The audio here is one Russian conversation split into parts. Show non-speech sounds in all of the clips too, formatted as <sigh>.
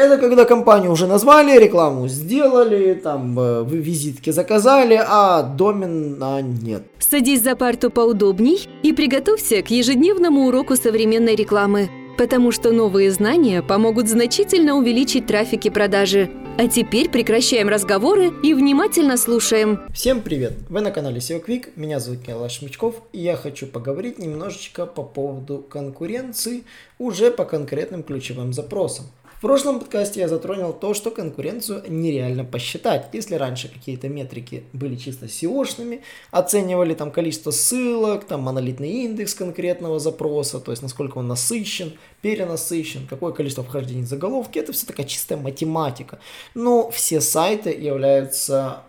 Это когда компанию уже назвали, рекламу сделали, там э, визитки заказали, а домена нет. Садись за парту поудобней и приготовься к ежедневному уроку современной рекламы, потому что новые знания помогут значительно увеличить трафик и продажи. А теперь прекращаем разговоры и внимательно слушаем. Всем привет! Вы на канале SEO Quick, меня зовут Николай Шмичков, и я хочу поговорить немножечко по поводу конкуренции уже по конкретным ключевым запросам. В прошлом подкасте я затронул то, что конкуренцию нереально посчитать. Если раньше какие-то метрики были чисто SEO-шными, оценивали там количество ссылок, там монолитный индекс конкретного запроса, то есть насколько он насыщен, перенасыщен, какое количество вхождений в заголовки, это все такая чистая математика. Но все сайты являются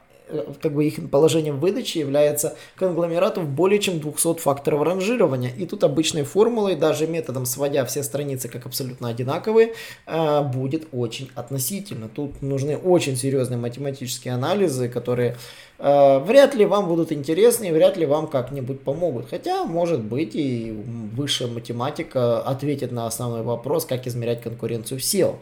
как бы их положением выдачи является конгломератов более чем 200 факторов ранжирования. И тут обычной формулой, даже методом сводя все страницы как абсолютно одинаковые, э, будет очень относительно. Тут нужны очень серьезные математические анализы, которые э, вряд ли вам будут интересны и вряд ли вам как-нибудь помогут. Хотя, может быть, и высшая математика ответит на основной вопрос, как измерять конкуренцию в SEO.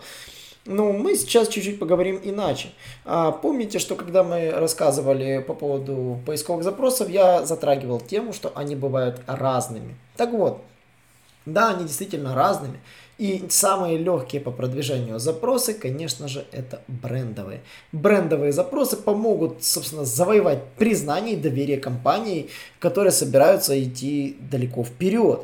Ну, мы сейчас чуть-чуть поговорим иначе. А, помните, что когда мы рассказывали по поводу поисковых запросов, я затрагивал тему, что они бывают разными. Так вот, да, они действительно разными. И самые легкие по продвижению запросы, конечно же, это брендовые. Брендовые запросы помогут, собственно, завоевать признание и доверие компаний, которые собираются идти далеко вперед.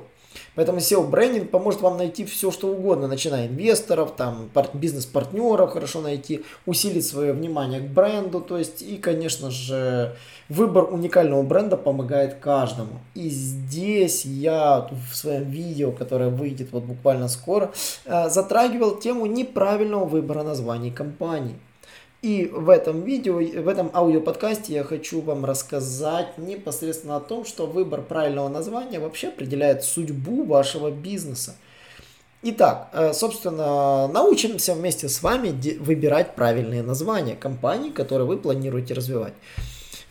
Поэтому SEO-брендинг поможет вам найти все, что угодно, начиная инвесторов, там, бизнес-партнеров хорошо найти, усилить свое внимание к бренду, то есть, и, конечно же, выбор уникального бренда помогает каждому. И здесь я в своем видео, которое выйдет вот буквально скоро, э, затрагивал тему неправильного выбора названий компании. И в этом видео, в этом аудиоподкасте я хочу вам рассказать непосредственно о том, что выбор правильного названия вообще определяет судьбу вашего бизнеса. Итак, э, собственно, научимся вместе с вами выбирать правильные названия компаний, которые вы планируете развивать.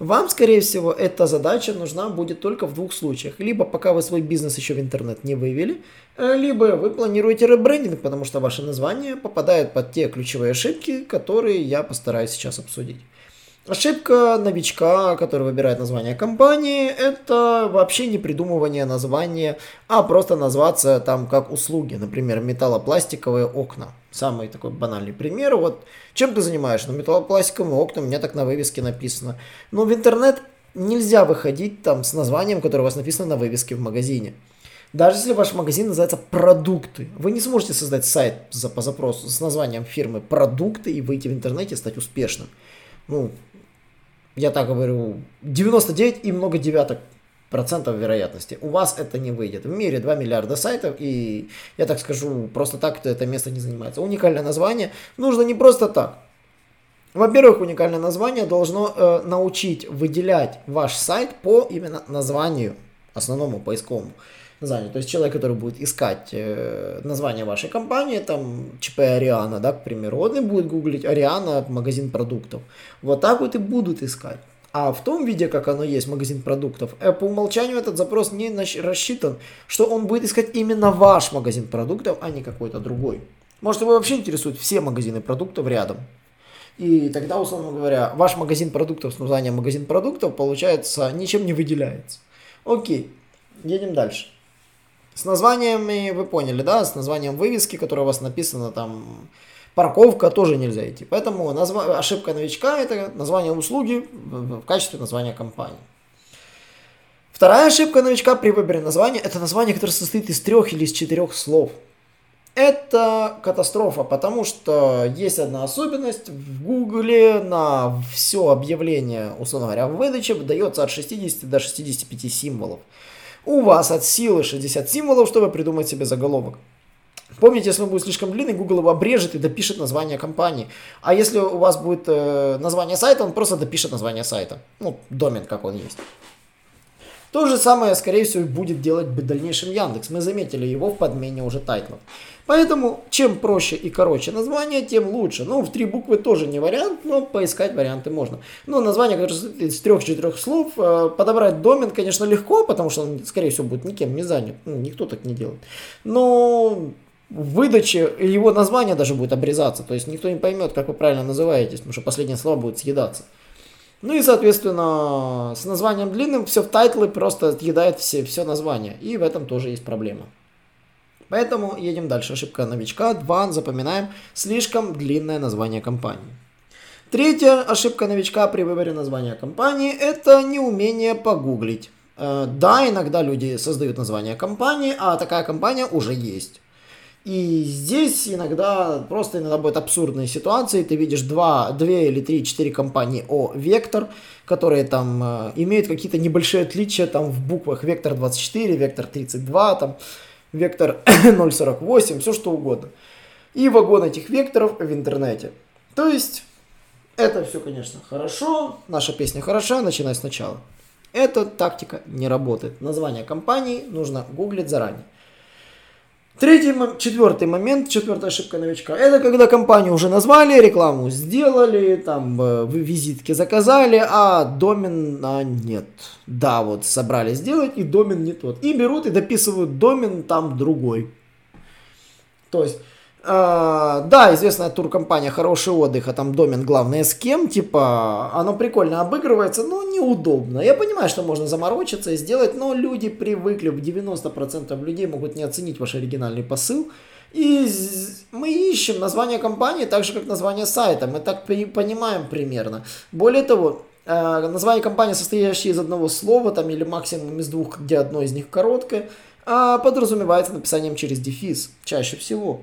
Вам, скорее всего, эта задача нужна будет только в двух случаях. Либо пока вы свой бизнес еще в интернет не вывели, э, либо вы планируете ребрендинг, потому что ваше название попадает под те ключевые ошибки, которые я постараюсь сейчас обсудить. Ошибка новичка, который выбирает название компании, это вообще не придумывание названия, а просто назваться там как услуги, например, металлопластиковые окна. Самый такой банальный пример. Вот чем ты занимаешься? Ну, металлопластиковыми окнами, у меня так на вывеске написано. Но в интернет нельзя выходить там с названием, которое у вас написано на вывеске в магазине. Даже если ваш магазин называется продукты, вы не сможете создать сайт за, по запросу с названием фирмы продукты и выйти в интернете и стать успешным. Ну, я так говорю, 99 и много девяток процентов вероятности. У вас это не выйдет. В мире 2 миллиарда сайтов, и я так скажу, просто так это место не занимается. Уникальное название нужно не просто так. Во-первых, уникальное название должно э, научить выделять ваш сайт по именно названию, основному поисковому название. То есть человек, который будет искать э, название вашей компании, там ЧП Ариана, да, к примеру, он и будет гуглить Ариана, магазин продуктов. Вот так вот и будут искать. А в том виде, как оно есть, магазин продуктов, э, по умолчанию этот запрос не рассчитан, что он будет искать именно ваш магазин продуктов, а не какой-то другой. Может, его вообще интересуют все магазины продуктов рядом. И тогда, условно говоря, ваш магазин продуктов с названием магазин продуктов, получается, ничем не выделяется. Окей, едем дальше. С названиями вы поняли, да, с названием вывески, которая у вас написана там, парковка тоже нельзя идти. Поэтому назва... ошибка новичка это название услуги в качестве названия компании. Вторая ошибка новичка при выборе названия это название, которое состоит из трех или из четырех слов. Это катастрофа, потому что есть одна особенность. В Гугле на все объявление, условно говоря, в выдаче выдается от 60 до 65 символов. У вас от силы 60 символов, чтобы придумать себе заголовок. Помните, если он будет слишком длинный, Google его обрежет и допишет название компании. А если у вас будет э, название сайта, он просто допишет название сайта. Ну, домен, как он есть. То же самое, скорее всего, будет делать в дальнейшем Яндекс. Мы заметили его в подмене уже тайтлов. Поэтому, чем проще и короче название, тем лучше. Ну, в три буквы тоже не вариант, но поискать варианты можно. Но название, которое из трех-четырех слов, э, подобрать домен, конечно, легко, потому что он, скорее всего, будет никем не занят. Ну, никто так не делает. Но в выдаче его название даже будет обрезаться. То есть никто не поймет, как вы правильно называетесь, потому что последнее слово будет съедаться. Ну и, соответственно, с названием длинным все в тайтлы просто съедает все, все название. И в этом тоже есть проблема. Поэтому едем дальше. Ошибка новичка. 2. Запоминаем. Слишком длинное название компании. Третья ошибка новичка при выборе названия компании – это неумение погуглить. Э, да, иногда люди создают название компании, а такая компания уже есть. И здесь иногда просто иногда будут абсурдные ситуации. Ты видишь два, две или три, четыре компании о Вектор, которые там э, имеют какие-то небольшие отличия там в буквах Вектор 24, Вектор 32, там Вектор <coughs> 048, все что угодно. И вагон этих векторов в интернете. То есть это все, конечно, хорошо, наша песня хороша, начинай сначала. Эта тактика не работает. Название компании нужно гуглить заранее. Третий, четвертый момент, четвертая ошибка новичка, это когда компанию уже назвали, рекламу сделали, там э, визитки заказали, а домен а, нет. Да, вот собрали сделать, и домен не тот. И берут и дописывают домен там другой. То есть да, известная туркомпания «Хороший отдых», а там домен главное с кем, типа, оно прикольно обыгрывается, но неудобно. Я понимаю, что можно заморочиться и сделать, но люди привыкли, 90% людей могут не оценить ваш оригинальный посыл. И мы ищем название компании так же, как название сайта, мы так понимаем примерно. Более того, uh, название компании, состоящее из одного слова, там, или максимум из двух, где одно из них короткое, uh, подразумевается написанием через дефис, чаще всего.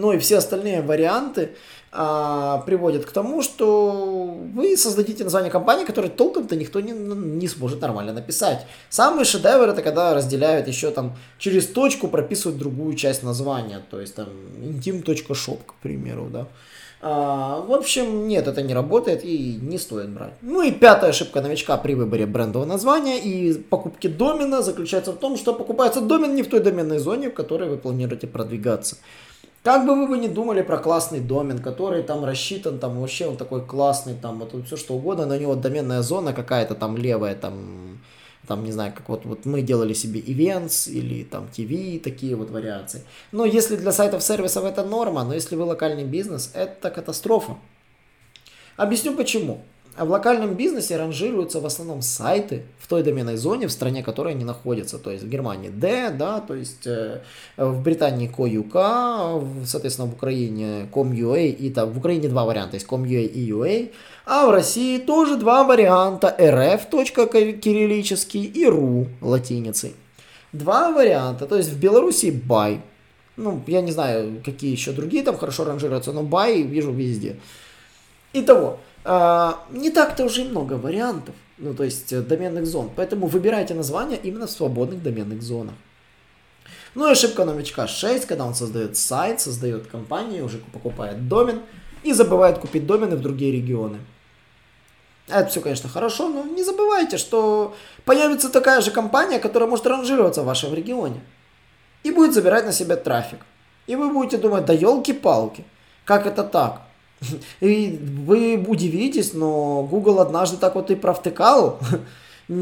Ну и все остальные варианты а, приводят к тому, что вы создадите название компании, которое толком-то никто не, не сможет нормально написать. Самый шедевр это когда разделяют еще там через точку прописывают другую часть названия, то есть там intim.shop, к примеру, да. А, в общем, нет, это не работает и не стоит брать. Ну и пятая ошибка новичка при выборе брендового названия и покупки домена заключается в том, что покупается домен не в той доменной зоне, в которой вы планируете продвигаться. Как бы вы бы не думали про классный домен, который там рассчитан, там вообще он такой классный, там вот все что угодно, на него доменная зона какая-то там левая, там, там не знаю, как вот, вот мы делали себе events или там TV, такие вот вариации. Но если для сайтов сервисов это норма, но если вы локальный бизнес, это катастрофа. Объясню почему. А в локальном бизнесе ранжируются в основном сайты в той доменной зоне, в стране, которой они находятся. То есть в Германии D, да, то есть э, в Британии CoUK, соответственно в Украине Com.ua и там в Украине два варианта, есть Com.ua и UA. А в России тоже два варианта, rf. кириллический и ru латиницей. Два варианта, то есть в Беларуси buy. Ну, я не знаю, какие еще другие там хорошо ранжируются, но buy вижу везде. Итого, а, не так-то уже и много вариантов, ну то есть э, доменных зон, поэтому выбирайте название именно в свободных доменных зонах. Ну и ошибка новичка 6, когда он создает сайт, создает компанию, уже покупает домен и забывает купить домены в другие регионы. Это все, конечно, хорошо, но не забывайте, что появится такая же компания, которая может ранжироваться в вашем регионе. И будет забирать на себя трафик. И вы будете думать, да елки-палки, как это так? <laughs> И вы удивитесь, но Google однажды так вот и провтыкал <laughs>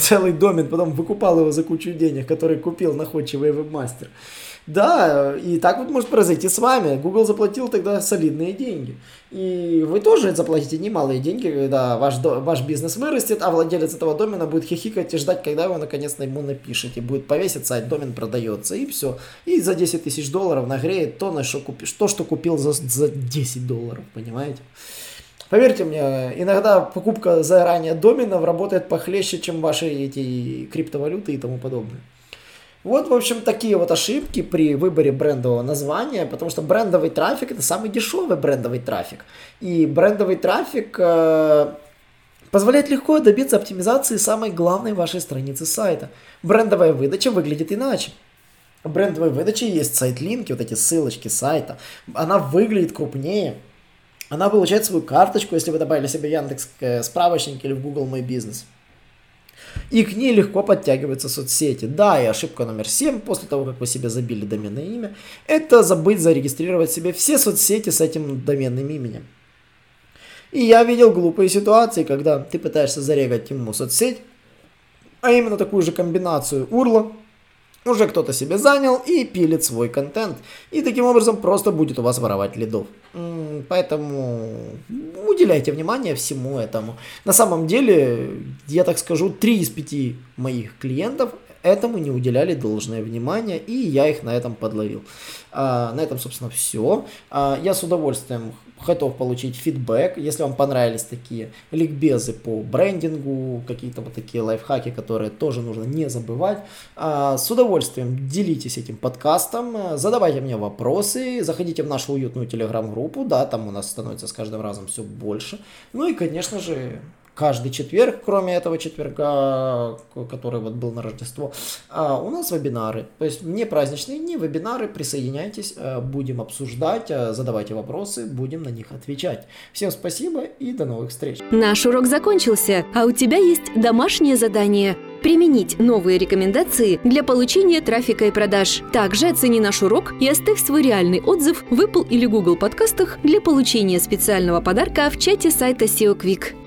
целый домен, потом выкупал его за кучу денег, который купил находчивый вебмастер. Да, и так вот может произойти с вами. Google заплатил тогда солидные деньги. И вы тоже заплатите немалые деньги, когда ваш, ваш бизнес вырастет, а владелец этого домена будет хихикать и ждать, когда вы наконец-то ему напишете. Будет повесить сайт, домен продается, и все. И за 10 тысяч долларов нагреет то, на что, купишь, то, что купил за, за 10 долларов, понимаете? Поверьте мне, иногда покупка заранее доменов работает похлеще, чем ваши эти криптовалюты и тому подобное. Вот, в общем, такие вот ошибки при выборе брендового названия, потому что брендовый трафик это самый дешевый брендовый трафик. И брендовый трафик э, позволяет легко добиться оптимизации самой главной вашей страницы сайта. Брендовая выдача выглядит иначе. В брендовой выдаче есть сайт-линки, вот эти ссылочки сайта. Она выглядит крупнее. Она получает свою карточку, если вы добавили себе Яндекс э, справочник или в Google Мой бизнес и к ней легко подтягиваются соцсети. Да, и ошибка номер 7, после того, как вы себе забили доменное имя, это забыть зарегистрировать себе все соцсети с этим доменным именем. И я видел глупые ситуации, когда ты пытаешься зарегать ему соцсеть, а именно такую же комбинацию URL, уже кто-то себе занял и пилит свой контент. И таким образом просто будет у вас воровать лидов. Поэтому уделяйте внимание всему этому. На самом деле, я так скажу, 3 из 5 моих клиентов этому не уделяли должное внимание, и я их на этом подловил. А, на этом, собственно, все. А, я с удовольствием готов получить фидбэк, если вам понравились такие ликбезы по брендингу, какие-то вот такие лайфхаки, которые тоже нужно не забывать. А, с удовольствием делитесь этим подкастом, задавайте мне вопросы, заходите в нашу уютную телеграм-группу, да, там у нас становится с каждым разом все больше. Ну и, конечно же, каждый четверг, кроме этого четверга, который вот был на Рождество, а, у нас вебинары. То есть не праздничные дни, вебинары, присоединяйтесь, а, будем обсуждать, а, задавайте вопросы, будем на них отвечать. Всем спасибо и до новых встреч. Наш урок закончился, а у тебя есть домашнее задание – применить новые рекомендации для получения трафика и продаж. Также оцени наш урок и оставь свой реальный отзыв в Apple или Google подкастах для получения специального подарка в чате сайта SEO Quick.